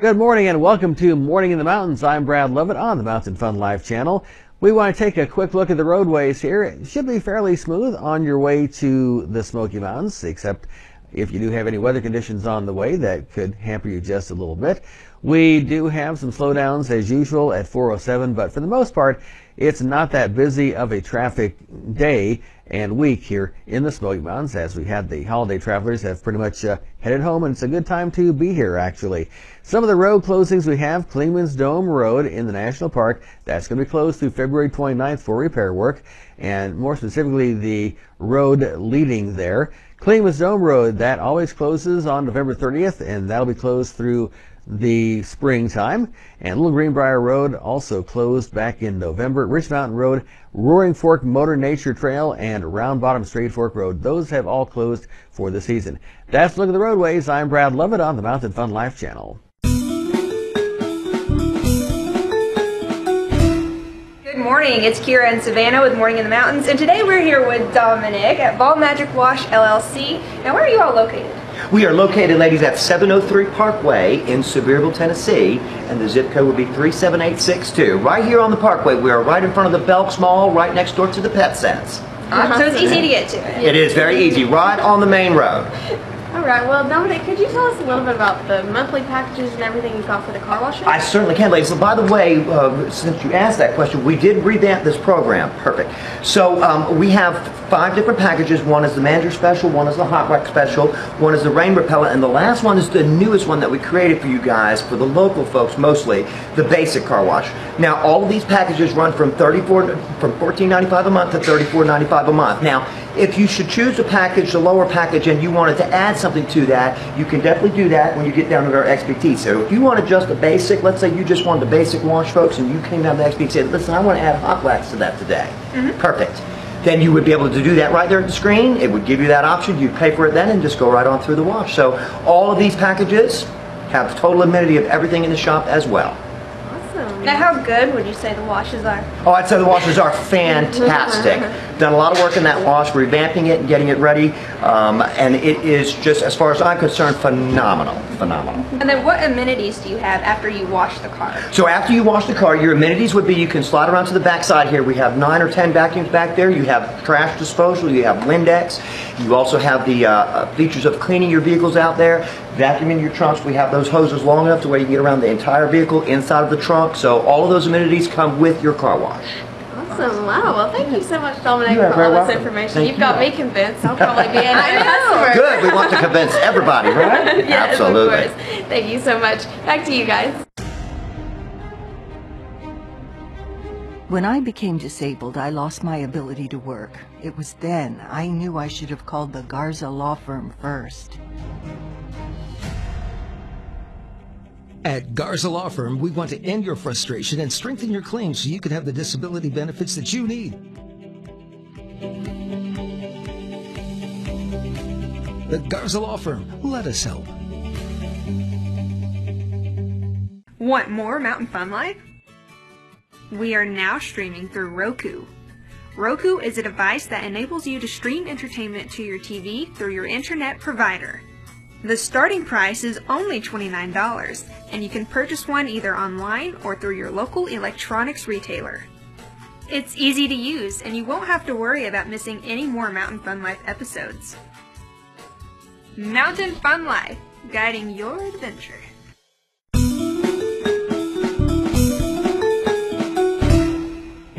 Good morning and welcome to Morning in the Mountains. I'm Brad Lovett on the Mountain Fun Life channel. We want to take a quick look at the roadways here. It should be fairly smooth on your way to the Smoky Mountains, except if you do have any weather conditions on the way that could hamper you just a little bit. We do have some slowdowns as usual at 407, but for the most part, it's not that busy of a traffic day and week here in the Smoky Mountains as we had the holiday travelers have pretty much uh, headed home and it's a good time to be here actually. Some of the road closings we have, Clingmans Dome Road in the National Park, that's going to be closed through February 29th for repair work and more specifically the road leading there. Clingmans Dome Road, that always closes on November 30th and that'll be closed through the springtime. And Little Greenbrier Road also closed back in November. Rich Mountain Road, Roaring Fork Motor Nature Trail, and Round Bottom Straight Fork Road. Those have all closed for the season. That's a look at the roadways. I'm Brad Lovett on the Mountain Fun Life channel. Good morning, it's Kira and Savannah with Morning in the Mountains, and today we're here with Dominic at Ball Magic Wash LLC. Now, where are you all located? We are located, ladies, at 703 Parkway in Sevierville, Tennessee, and the zip code would be 37862. Right here on the Parkway, we are right in front of the Belks Mall, right next door to the Pet Sense. Uh-huh. So it's easy to uh-huh. get to. It is very easy, right on the main road. All right. Well, Dominic, could you tell us a little bit about the monthly packages and everything you've got for the car wash? I certainly can, ladies. So, by the way, uh, since you asked that question, we did revamp this program. Perfect. So, um, we have five different packages. One is the manager special, one is the hot rock special, one is the rain repellent, and the last one is the newest one that we created for you guys, for the local folks mostly, the basic car wash. Now, all of these packages run from 34 from 14.95 a month to 34.95 a month. Now, if you should choose a package, the lower package, and you wanted to add something to that, you can definitely do that when you get down to our XPT. So if you wanted just a basic, let's say you just wanted the basic wash, folks, and you came down to the XPT and said, listen, I want to add hot wax to that today. Mm-hmm. Perfect. Then you would be able to do that right there at the screen. It would give you that option. You'd pay for it then and just go right on through the wash. So all of these packages have total amenity of everything in the shop as well. Awesome. Now, how good would you say the washes are? Oh, I'd say the washes are fantastic. Done a lot of work in that wash, revamping it and getting it ready. Um, and it is just, as far as I'm concerned, phenomenal. Phenomenal. And then, what amenities do you have after you wash the car? So after you wash the car, your amenities would be you can slide around to the back side here. We have nine or ten vacuums back there. You have trash disposal. You have Windex. You also have the uh, uh, features of cleaning your vehicles out there. Vacuuming your trunks. We have those hoses long enough to where you can get around the entire vehicle inside of the trunk. So all of those amenities come with your car wash. Awesome. Wow. Well, thank you so much, Dominic, for all very this information. Thank You've got me convinced. I'll probably be a nice customer. Good. We want to convince everybody, right? Yes, Absolutely. of course. Thank you so much. Back to you guys. When I became disabled, I lost my ability to work. It was then I knew I should have called the Garza Law Firm first. At Garza Law Firm, we want to end your frustration and strengthen your claims so you can have the disability benefits that you need. The Garza Law Firm, let us help. Want more Mountain Fun Life? We are now streaming through Roku. Roku is a device that enables you to stream entertainment to your TV through your internet provider. The starting price is only $29, and you can purchase one either online or through your local electronics retailer. It's easy to use, and you won't have to worry about missing any more Mountain Fun Life episodes. Mountain Fun Life, guiding your adventure.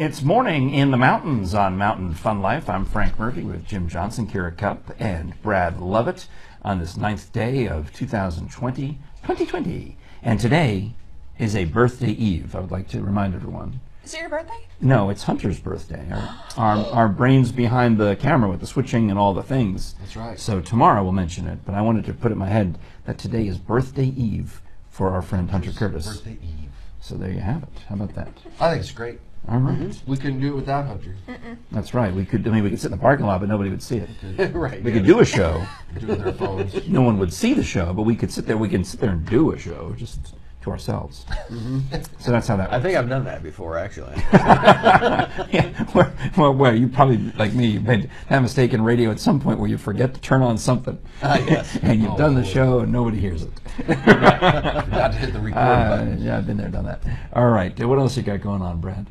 It's morning in the mountains on Mountain Fun Life. I'm Frank Murphy with Jim Johnson, Kira Cup, and Brad Lovett on this ninth day of 2020, 2020. And today is a birthday eve. I would like to remind everyone. Is it your birthday? No, it's Hunter's birthday. Our, our, our brains behind the camera with the switching and all the things. That's right. So tomorrow we'll mention it, but I wanted to put it in my head that today is birthday eve for our friend Hunter Curtis. Birthday Eve. So there you have it. How about that? I think it's great. All right. Mm-hmm. We couldn't do it without Hunter. Uh-uh. That's right. We could. I mean, we could sit in the parking lot, but nobody would see it. right. We could do a show. do it with our phones. No one would see the show, but we could sit there. We can sit there and do a show. Just to ourselves. Mm-hmm. So that's how that I works. think I've done that before, actually. yeah, where, well, well, you probably, like me, you've made that mistake in radio at some point where you forget to turn on something. Ah, yes. and you've Oh, done the oh, boy. show and nobody hears it. Forgot to hit the record Uh, button. yeah, I've been there, done that. All right, what else you got going on, Brad?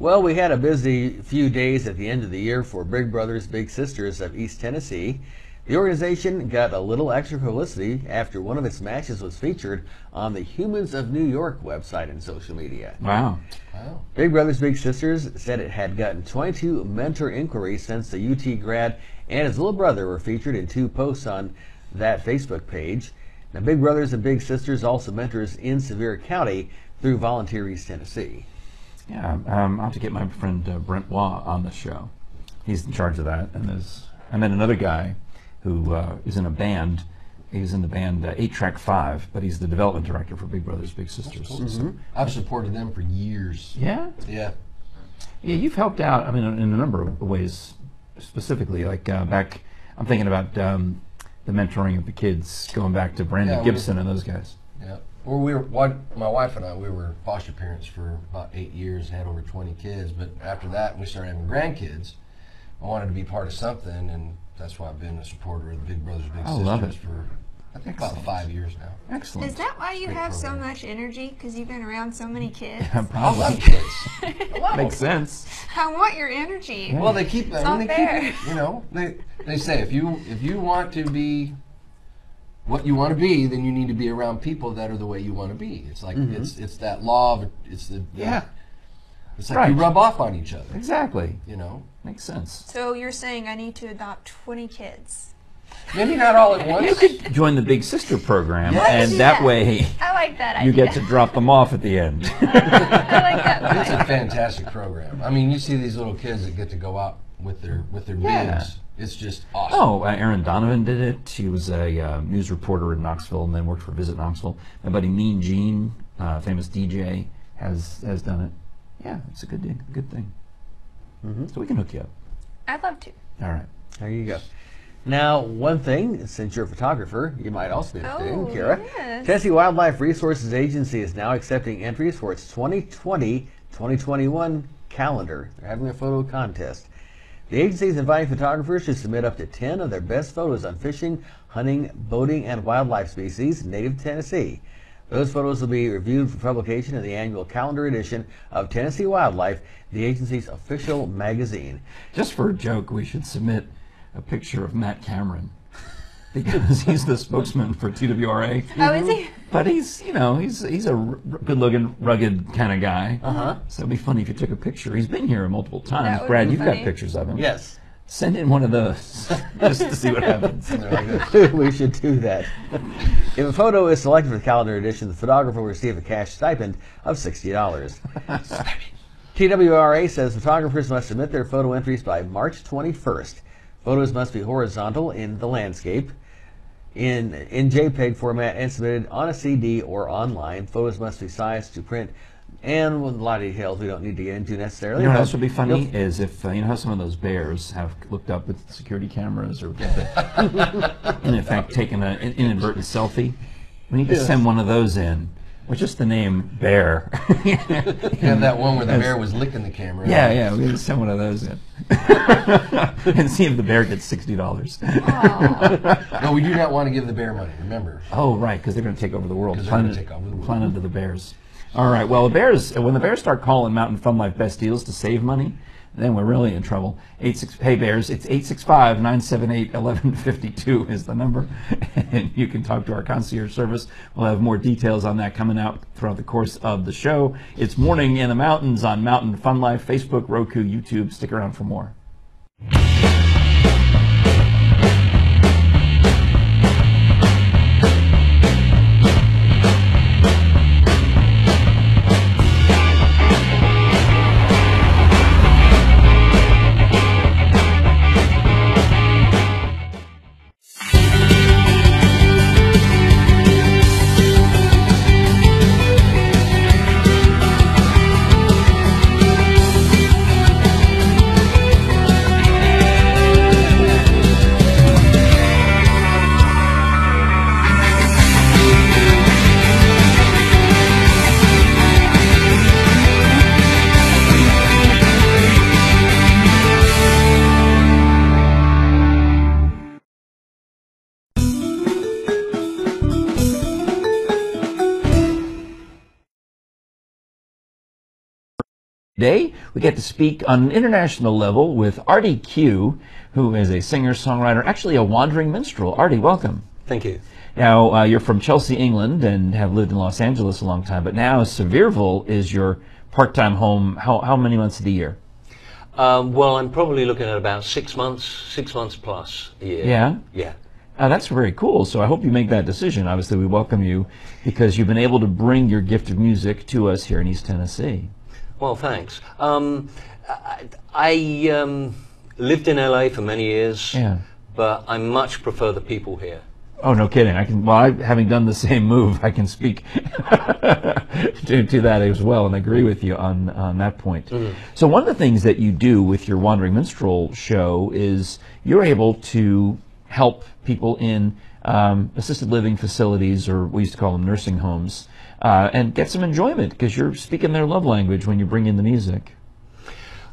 Well, we had a busy few days at the end of the year for Big Brothers Big Sisters of East Tennessee. The organization got a little extra publicity after one of its matches was featured on the Humans of New York website and social media. Wow. Wow. Big Brothers Big Sisters said it had gotten 22 mentor inquiries since the UT grad and his little brother were featured in two posts on that Facebook page. Now, Big Brothers and Big Sisters also mentors in Sevier County through Volunteer East Tennessee. Yeah, um, I'll have to get my friend uh, Brent Waugh on the show. He's in charge of that. And there's, I met another guy who uh, is in a band. He's in the band uh, Eight Track Five, but he's the development director for Big Brothers Big Sisters. Cool. I've supported them for years. Yeah, Yeah. yeah, you've helped out. I mean, in a number of ways, specifically. Like uh, back, I'm thinking about um, the mentoring of the kids, going back to Brandon Yeah, Gibson and those guys. Yeah. Well, we were what my wife and I we were foster parents for about eight years, had over twenty kids. But after that, we started having grandkids. I wanted to be part of something, and that's why I've been a supporter of the Big Brothers Big I Sisters love it. for I think about five years now. Excellent. Is that why you Great have so much energy? Because you've been around so many kids? I Probably love kids. I makes sense. I want your energy. Well, they keep. I not mean, they fair. keep. You know, they they say if you if you want to be what you want to be, then you need to be around people that are the way you want to be. It's like mm-hmm. it's it's that law of it's the Yeah. It's like Right. you rub off on each other. Exactly. You know, Makes sense. So you're saying I need to adopt 20 kids? maybe not all at once. You could join the Big Sister program, Yes. and that that. way I like that you idea. get to drop them off at the end. I like that. It's a fantastic program. I mean, you see these little kids that get to go out with their with their Yeah. bibs. It's just awesome. Oh, uh, Aaron Donovan did it. He was a uh, news reporter in Knoxville and then worked for Visit Knoxville. My buddy Mean Gene, uh, famous DJ, has has done it. Yeah, it's a good thing. Good thing. So we can hook you up. I'd love to. All right. There you go. Now, one thing, since you're a photographer, you might also be interested in, Oh, Kara. yes. Tennessee Wildlife Resources Agency is now accepting entries for its 2020-2021 calendar. They're having a photo contest. The agency is inviting photographers to submit up to 10 of their best photos on fishing, hunting, boating, and wildlife species native to Tennessee. Those photos will be reviewed for publication in the annual calendar edition of Tennessee Wildlife, the agency's official magazine. Just for a joke, we should submit a picture of Matt Cameron because he's the spokesman for TWRA. Oh, is he? But he's, you know, he's he's a good-looking, rugged kind of guy. Uh-huh. So it'd be funny if you took a picture. He's been here multiple times. Brad, you've got pictures of him. Yes. Send in one of those just to see what happens. They're like this. we should do that. If a photo is selected for the calendar edition, the photographer will receive a cash stipend of $60. TWRA says photographers must submit their photo entries by March 21st. Photos must be horizontal in the landscape, in, in JPEG format, and submitted on a CD or online. Photos must be sized to print, and with a lot of details we don't need to get into necessarily. You know what else would be funny is if uh, you know how some of those bears have looked up with security cameras or and in fact taken an inadvertent selfie. We need to send one of those in with just the name bear. You have that one where the bear was licking the camera. Yeah, yeah, we need to send one of those in and see if the bear gets sixty dollars. No, we do not want to give the bear money. Remember. Oh, right, because they're going to take over the world. 'Cause they're gonna Planet, take over the world. Planet of the Bears. All right. Well, the Bears. When the Bears start calling Mountain Fun Life best deals to save money, then we're really in trouble. Eight six. Hey Bears, it's 865-978-1152 is the number, and you can talk to our concierge service. We'll have more details on that coming out throughout the course of the show. It's Morning in the Mountains on Mountain Fun Life, Facebook, Roku, YouTube. Stick around for more. Today, we get to speak on an international level with Artie Q, who is a singer songwriter, actually a wandering minstrel. Artie, welcome. Thank you. Now, uh, you're from Chelsea, England, and have lived in Los Angeles a long time, but now Sevierville is your part time home. How, how many months of the year? Um, well, I'm probably looking at about six months, six months plus a year. Yeah? Yeah. Uh, that's very cool. So I hope you make that decision. Obviously, we welcome you because you've been able to bring your gift of music to us here in East Tennessee. Well, thanks. Um, I, I um, lived in LA for many years, Yeah. but I much prefer the people here. Oh, no kidding. I can, well, I, having done the same move, I can speak to, to that as well and agree with you on, on that point. So, one of the things that you do with your Wandering Minstrel show is you're able to help people in um, assisted living facilities, or we used to call them nursing homes, uh, and get some enjoyment because you're speaking their love language when you bring in the music.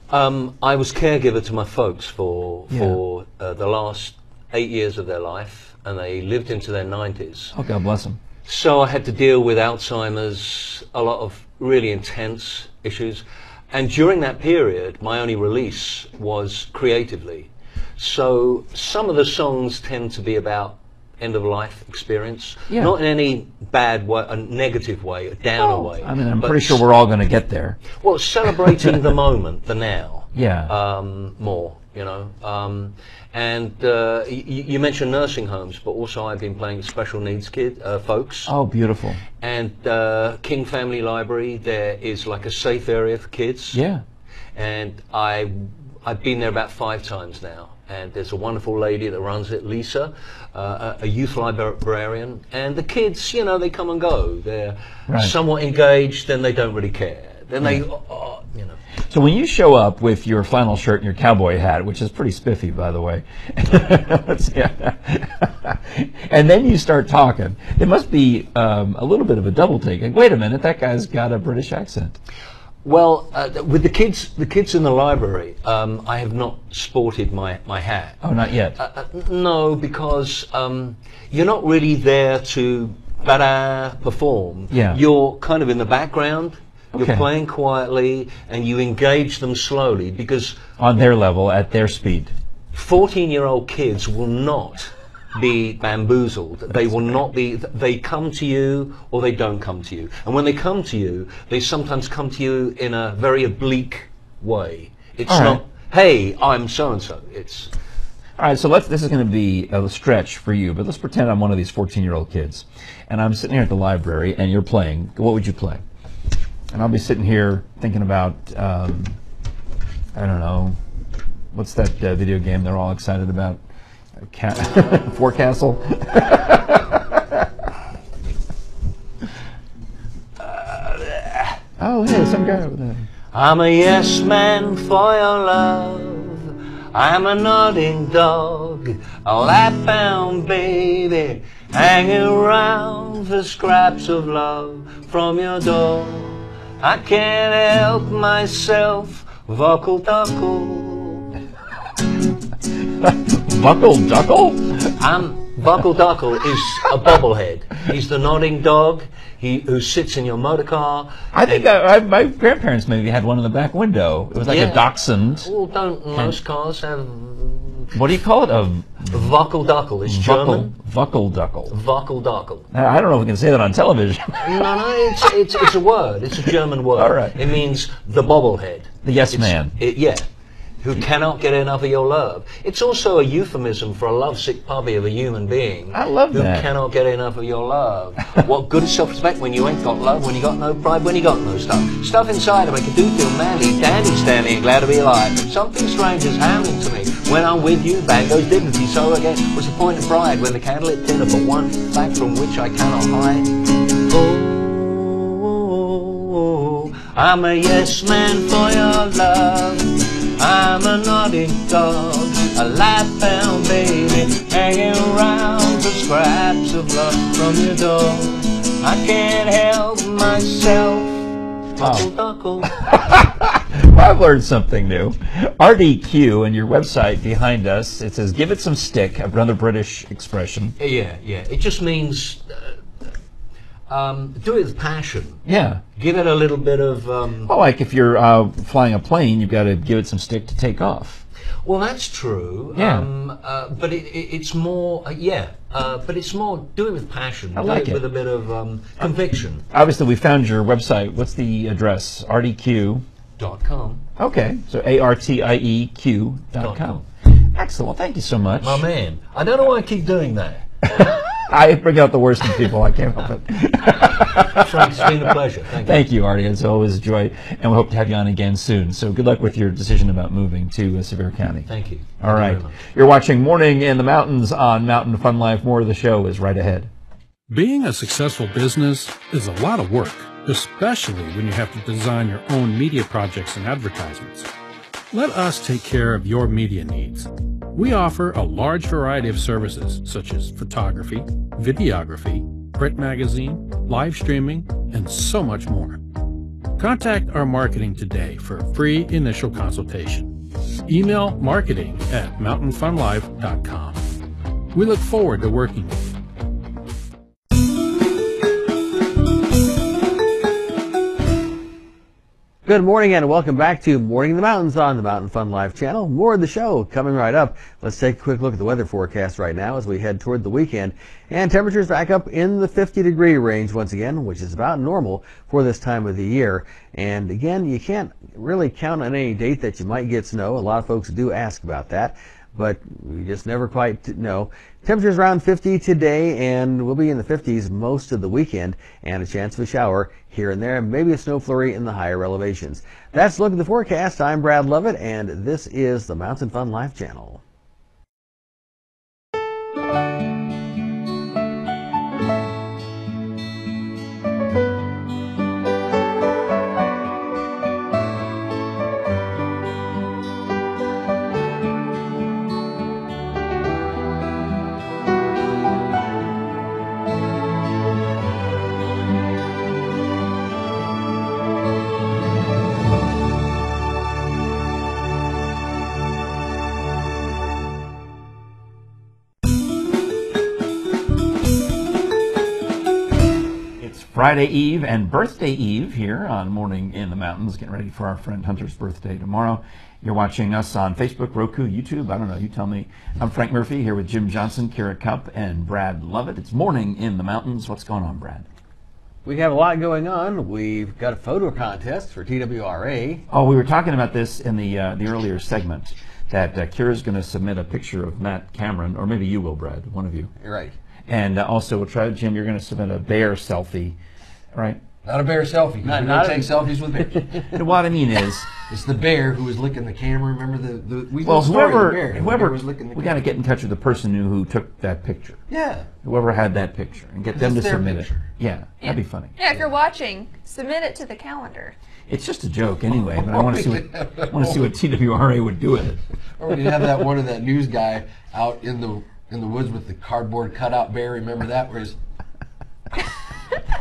Um, I was caregiver to my folks for Yeah. for uh, the last eight years of their life, and they lived into their 90s. Oh, God bless them. So I had to deal with Alzheimer's, a lot of really intense issues. And during that period, my only release was creatively. So some of the songs tend to be about end of life experience, Yeah. not in any bad way, a negative way, a downer way. I mean, I'm pretty sure we're all going to get there. well, celebrating the moment, the now. Yeah. Um, more, you know. Um, and uh, you mentioned nursing homes, but also I've been playing special needs kid uh, folks. Oh, beautiful. And uh, King Family Library, there is like a safe area for kids. Yeah. And I, I've been there about five times now. And there's a wonderful lady that runs it, Lisa, uh, a a youth librarian. And the kids, you know, they come and go. They're Right. somewhat engaged, then they don't really care. Then they, oh, you know. So when you show up with your flannel shirt and your cowboy hat, which is pretty spiffy, by the way, and then you start talking, it must be um, a little bit of a double take. Like, wait a minute, that guy's got a British accent. Well, uh, with the kids, the kids in the library, um, I have not sported my, my hat. Oh, not yet. Uh, uh, no, because um, you're not really there to ba perform. Yeah. You're kind of in the background. Okay. You're playing quietly, and you engage them slowly because On their level, at their speed. 14-year-old kids will not be bamboozled. They will not be. They come to you or they don't come to you. And when they come to you, they sometimes come to you in a very oblique way. It's All right. not, "Hey, I'm so and so." It's All right, so let's. This is going to be a stretch for you, but let's pretend I'm one of these 14-year-old kids, and I'm sitting here at the library, and you're playing. What would you play? And I'll be sitting here thinking about, um, I don't know, what's that uh, video game they're all excited about? Ca- Forecastle. oh, yeah, some guy over there. I'm a yes man for your love. I'm a nodding dog, a lap-bound baby, hanging around for scraps of love from your door. I can't help myself, vocal duckle. Buckle Duckle? I'm Buckle Duckle is a bobblehead. He's the nodding dog. He who sits in your motor car. I think I, uh, I, my grandparents maybe had one in the back window. It was like a dachshund. Well, don't most cars have What do you call it? A Duckle? It's German. Vuckle Duckle. Vocal Duckle. I I don't know if we can say that on television. No, no, it's, it's, it's a word. It's a German word. All right. It means the bobblehead. The yes It's- man. It, yeah. Who cannot get enough of your love. It's also a euphemism for a lovesick puppy of a human being. I love who that. cannot get enough of your love. what good is self-respect when you ain't got love, when you got no pride, when you got no stuff. Stuff inside to make you do feel manly, dandy, standing, and glad to be alive. Something strange is happening to me. When I'm with you, bang goes dignity. So again, what's the point of pride when the candlelit dinner for one fact from which I cannot hide? Oh, oh, oh, oh I'm a yes man for your love. I'm a naughty dog, a life-bound baby, hanging around for scraps of love from your door. I can't help myself. Duckle. Well, I've learned something new. Artie Q and your website behind us, it says, give it some stick, another British expression. Yeah, yeah. It just means um, do it with passion. Yeah. Give it a little bit of. Um, Well, like if you're uh, flying a plane, you've got to give it some stick to take off. well, that's true. Yeah. Um, uh, but it, it, it's more. Uh, yeah. Uh, but it's more. Do it with passion. I do like it, it. with a bit of um, conviction. Obviously, we found your website. What's the address? Artie Q. Dot com. Okay, so A R T I E Q dot com. Excellent. Well, thank you so much. My man. I don't know why I keep doing that. I bring out the worst in people. I can't help it. Frank, it's been a pleasure. Thank you. Thank you, Artie. It's always a joy, and we hope to have you on again soon. So good luck with your decision about moving to uh, Sevier County. Thank you. All Thank you right. very much. You're watching Morning in the Mountains on Mountain Fun Life. More of the show is right ahead. Being a successful business is a lot of work, especially when you have to design your own media projects and advertisements. Let us take care of your media needs. We offer a large variety of services such as photography, videography, print magazine, live streaming, and so much more. Contact our marketing today for a free initial consultation. Email marketing at mountainfunlife.com. We look forward to working with you. Good morning and welcome back to Morning in the Mountains on the Mountain Fun Life channel. More of the show coming right up. Let's take a quick look at the weather forecast right now as we head toward the weekend. And temperatures back up in the 50 degree range once again, which is about normal for this time of the year. And again, you can't really count on any date that you might get snow. A lot of folks do ask about that, but we just never quite know. Temperatures around 50 today, and we'll be in the 50s most of the weekend, and a chance of a shower here and there, maybe a snow flurry in the higher elevations. That's a look at the forecast. I'm Brad Lovett, and this is the Mountain Fun Life channel. Friday Eve and Birthday Eve here on Morning in the Mountains, getting ready for our friend Hunter's birthday tomorrow. You're watching us on Facebook, Roku, YouTube. I don't know. You tell me. I'm Frank Murphy here with Jim Johnson, Kara Cup, and Brad Lovett. It's Morning in the Mountains. What's going on, Brad? We have a lot going on. We've got a photo contest for TWRA. Oh, we were talking about this in the uh, the earlier segment. That uh, Kira's going to submit a picture of Matt Cameron, or maybe you will, Brad, one of you. You're right. And uh, also, we'll try, Jim. You're going to submit a bear selfie, right? Not a bear selfie. Not- we not don't a- take selfies with bears. And what I mean is, it's the bear who was licking the camera. Remember the, the we well, told the story of the whoever, bear. The bear whoever, was licking the we got to get in touch with the person who, who took that picture. Yeah. Whoever had that picture, and get them to submit picture. it. Yeah, that'd be funny. Yeah, if you're watching, submit it to the calendar. It's just a joke anyway, but I want to see what I want to see what oh. TWRA would do with it. Or we could have that one of that news guy out in the in the woods with the cardboard cutout bear. Remember that? Where his that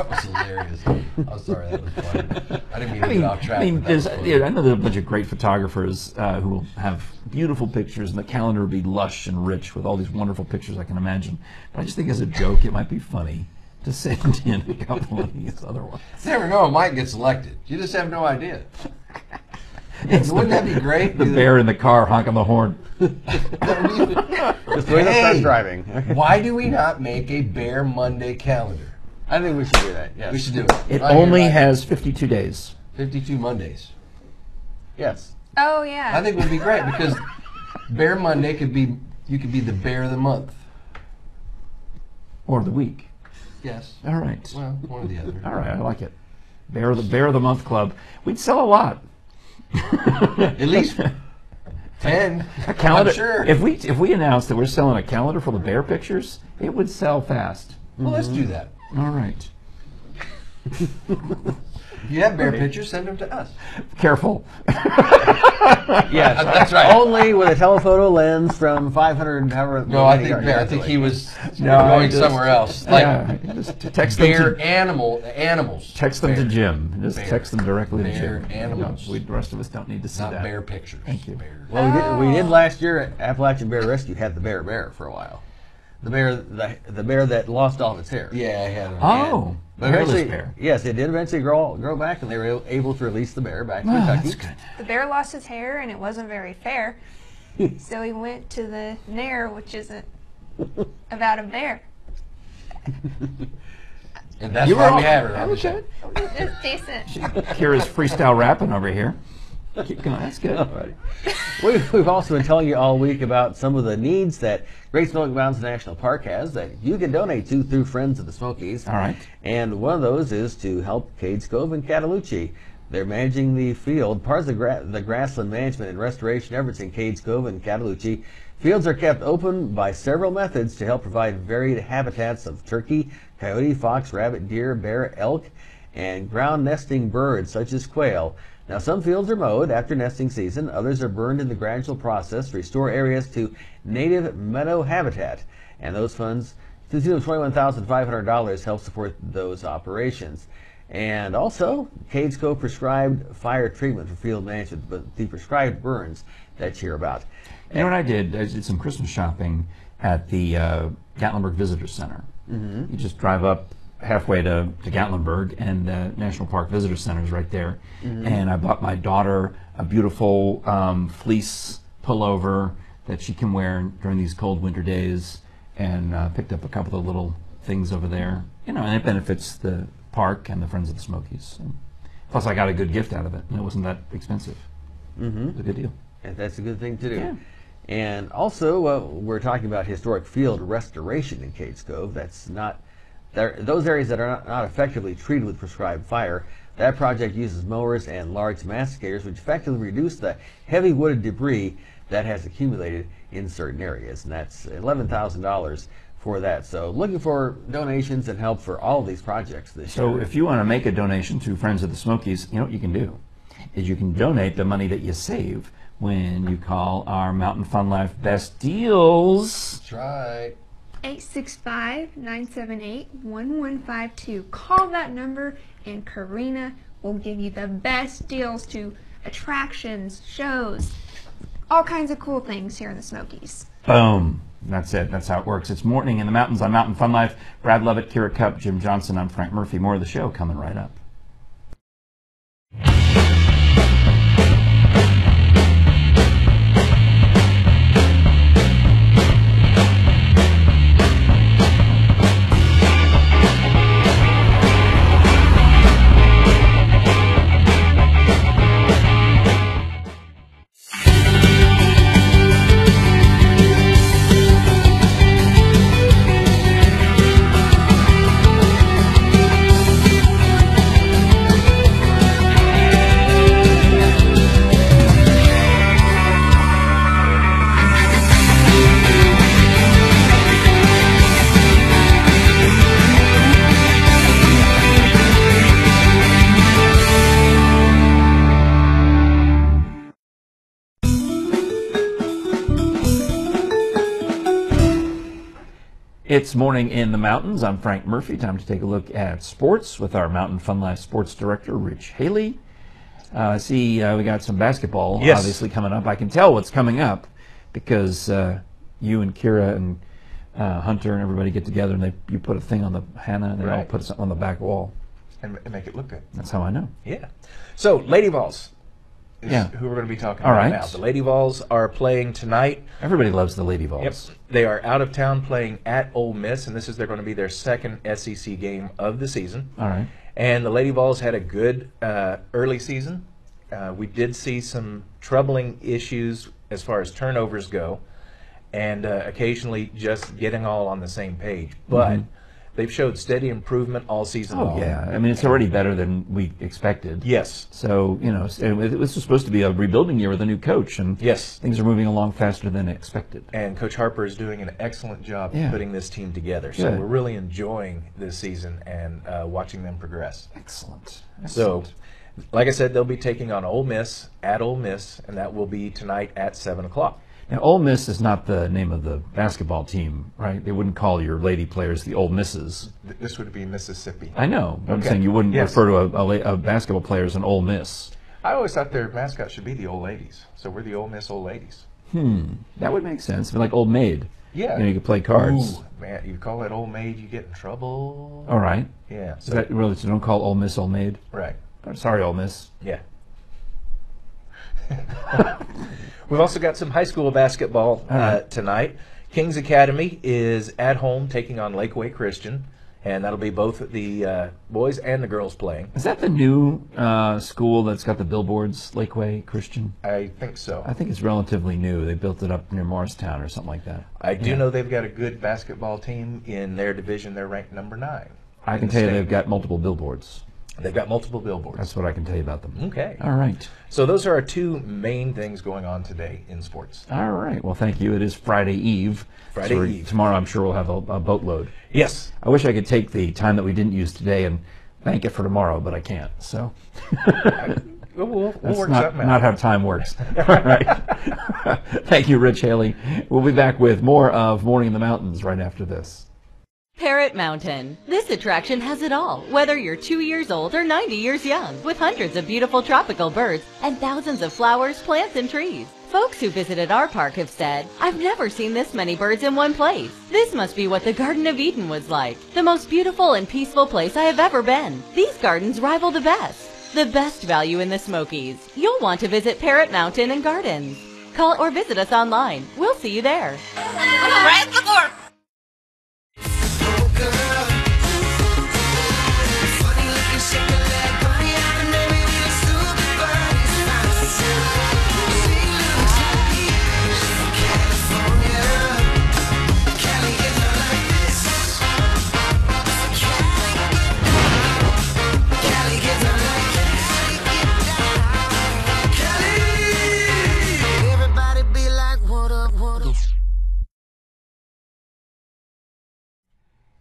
was hilarious. I'm sorry, that was funny. I didn't mean to I mean, get off track. I mean, but that was there's, yeah, I know there's a bunch of great photographers uh, who will have beautiful pictures, and the calendar will be lush and rich with all these wonderful pictures I can imagine. But I just think as a joke, it might be funny to send in a couple of these other ones. You never know, it might get selected. You just have no idea. It's Wouldn't the, that be great? The bear in the car honking the horn. Just wait up start Hey, driving. Why do we not make a Bear Monday calendar? I think we should do that. Yes. We should do it. It Right here, only right has 52 days. 52 Mondays. Yes. Oh yeah. I think it would be great because Bear Monday could be you could be the bear of the month. Or the week. Yes. All right. Well, one or the other. All right, I like it. Bear of the Bear of the Month Club. We'd sell a lot. At least ten. A calendar. I'm sure. If we if we announced that we're selling a calendar full of bear pictures, it would sell fast. well, let's do mm-hmm. that. All right. If you have bear pictures, send them to us. Careful. Yes. That's right. Only with a telephoto lens from 500 however. No, I many think yards bear, I think he was No, I going just- somewhere else. Like yeah, just text them bear to, animal animals. text them to Bear. Jim. Just Bear. text them directly to Bear Jim. animals. No, we, the rest of us don't need to see Not that. bear pictures. Thank you. Bear. Well, we did, we did last year at Appalachian Bear Rescue had the bear bear for a while. The bear, the, the bear that lost all of its hair. Yeah, I had. a- Oh, But Hairless eventually, bear. yes, it did eventually grow grow back, and they were able to release the bear back to Oh, Kentucky. that's good. The bear lost his hair and it wasn't very fair. so he went to the Nair, which isn't about a bear. And that's You why we have her that on the was show. good. It's decent. Kira's freestyle rapping over here. Keep going. That's good. Alrighty. We've, we've also been telling you all week about some of the needs that Great Smoky Mountains National Park has that you can donate to through Friends of the Smokies. All right. And one of those is to help Cades Cove and Cataloochee. They're managing the field, part of the, gra- the grassland management and restoration efforts in Cades Cove and Cataloochee. Fields are kept open by several methods to help provide varied habitats of turkey, coyote, fox, rabbit, deer, bear, elk, and ground nesting birds such as quail. Now, some fields are mowed after nesting season, others are burned in the gradual process to restore areas to native meadow habitat. And those funds, to the tune of $21,500, help support those operations. And also, Cades Cove prescribed fire treatment for field management, but the prescribed burns that you hear about. You know what I did? I did some Christmas shopping at the uh, Gatlinburg Visitor Center. Mhm. You just drive up halfway to, to Gatlinburg, and the National Park Visitor Center is right there. Mhm. And I bought my daughter a beautiful um, fleece pullover that she can wear during these cold winter days, and uh, picked up a couple of little things over there. You know, and it benefits the park and the Friends of the Smokies. So. Plus, I got a good gift out of it, and it wasn't that expensive. Mm-hmm. It was a good deal. And that's a good thing to do. Yeah. And also, uh, we're talking about historic field restoration in Cades Cove. That's not there, those areas that are not, not effectively treated with prescribed fire. That project uses mowers and large masticators, which effectively reduce the heavy wooded debris that has accumulated in certain areas. And that's $11,000 for that. So, looking for donations and help for all of these projects this So year. So if you want to make a donation to Friends of the Smokies, you know what you can do? Is you can donate the money that you save when you call our Mountain Fun Life Best Deals. That's right. 865-978-1152. Call that number and Karina will give you the best deals to attractions, shows, all kinds of cool things here in the Smokies. Boom. That's it. That's how it works. It's morning in the mountains on Mountain Fun Life. Brad Lovett, Kira Cup, Jim Johnson. I'm Frank Murphy. More of the show coming right up. It's morning in the mountains. I'm Frank Murphy. Time to take a look at sports with our Mountain Fun Life sports director, Rich Haley. Uh, see, uh, we got some basketball Yes. obviously coming up. I can tell what's coming up because uh, you and Kira and uh, Hunter and everybody get together and they you put a thing on the Hannah and they all put something on the back wall. and, and make it look good. That's how I know. Yeah. So, Lady is Yeah. who we're going to be talking All about right. now. The Lady Vols are playing tonight. Everybody loves the Lady Vols. Yep. They are out of town playing at Ole Miss, and this is they're going to be their second SEC game of the season. All right. And the Lady Vols had a good uh, early season. Uh, we did see some troubling issues as far as turnovers go, and uh, occasionally just getting all on the same page. But Mhm. They've showed steady improvement all season Oh long. yeah, I mean it's already better than we expected. Yes. So you know, this was supposed to be a rebuilding year with a new coach, and Yes. things are moving along faster than expected. And Coach Harper is doing an excellent job Yeah. putting this team together. So Good. we're really enjoying this season and uh, watching them progress. Excellent. So, like I said, they'll be taking on Ole Miss at Ole Miss, and that will be tonight at seven o'clock. Now, Ole Miss is not the name of the basketball team, right? They wouldn't call your lady players the Ole Misses. This would be Mississippi. I know. but I'm saying you wouldn't Yes. refer to a, a, a basketball player as an Ole Miss. I always thought their mascot should be the Old Ladies. So we're the Ole Miss Old Ladies. Hmm. That would make sense. Like Old Maid. Yeah. You know, you could play cards. Ooh, man, you call that old maid, you get in trouble. All right. Yeah. Is that really? So don't call Ole Miss Old Maid. Right. I'm sorry, Ole Miss. Yeah. We've also got some high school basketball uh, right. tonight. Kings Academy is at home taking on Lakeway Christian, and that'll be both the uh, boys and the girls playing. Is that the new uh, school that's got the billboards, Lakeway Christian? I think so. I think it's relatively new. They built it up near Morristown or something like that. I do Yeah. know they've got a good basketball team in their division. They're ranked number nine. I can tell you state. they've got multiple billboards. They've got multiple billboards. That's what I can tell you about them. Okay. All right. So those are our two main things going on today in sports. All right. Well, thank you. It is Friday Eve. Friday So Eve. Tomorrow, I'm sure we'll have a, a boatload. Yes. I wish I could take the time that we didn't use today and bank it for tomorrow, but I can't. So uh, We'll, we'll, we'll that's work not, out. not how time works. All right. thank you, Rich Haley. We'll be back with more of Morning in the Mountains right after this. Parrot Mountain. This attraction has it all, whether you're two years old or 90 years young, with hundreds of beautiful tropical birds and thousands of flowers, plants, and trees. Folks who visited our park have said, I've never seen this many birds in one place. This must be what the Garden of Eden was like. The most beautiful and peaceful place I have ever been. These gardens rival the best. The best value in the Smokies. You'll want to visit Parrot Mountain and Gardens. Call or visit us online. We'll see you there. Everybody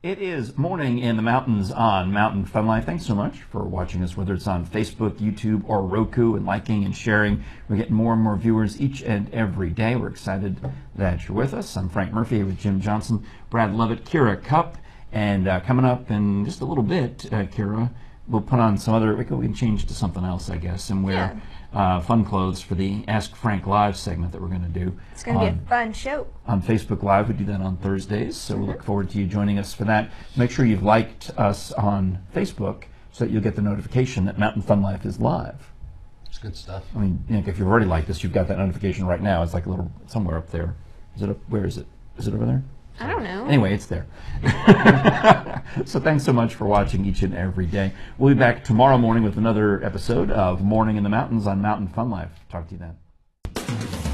It is morning in the mountains on Mountain Fun Life. Thanks so much for watching us, whether it's on Facebook, YouTube, or Roku, and liking and sharing. We're getting more and more viewers each and every day. We're excited that you're with us. I'm Frank Murphy with Jim Johnson, Brad Lovett, Kira Cup, and uh, coming up in just a little bit, uh, Kira, we'll put on some other. We can, change to something else, I guess, and wear uh, fun clothes for the Ask Frank Live segment that we're going to do. It's going to be a fun show. on Facebook Live. We do that on Thursdays, so we look forward to you joining us for that. Make sure you've liked us on Facebook so that you'll get the notification that Mountain Fun Life is live. It's good stuff. I mean, you know, if you've already liked us, you've got that notification right now. It's like a little somewhere up there. Is it up? Where is it? Is it over there? I don't know. Anyway, it's there. so thanks so much for watching each and every day. We'll be back tomorrow morning with another episode of Morning in the Mountains on Mountain Fun Life. Talk to you then.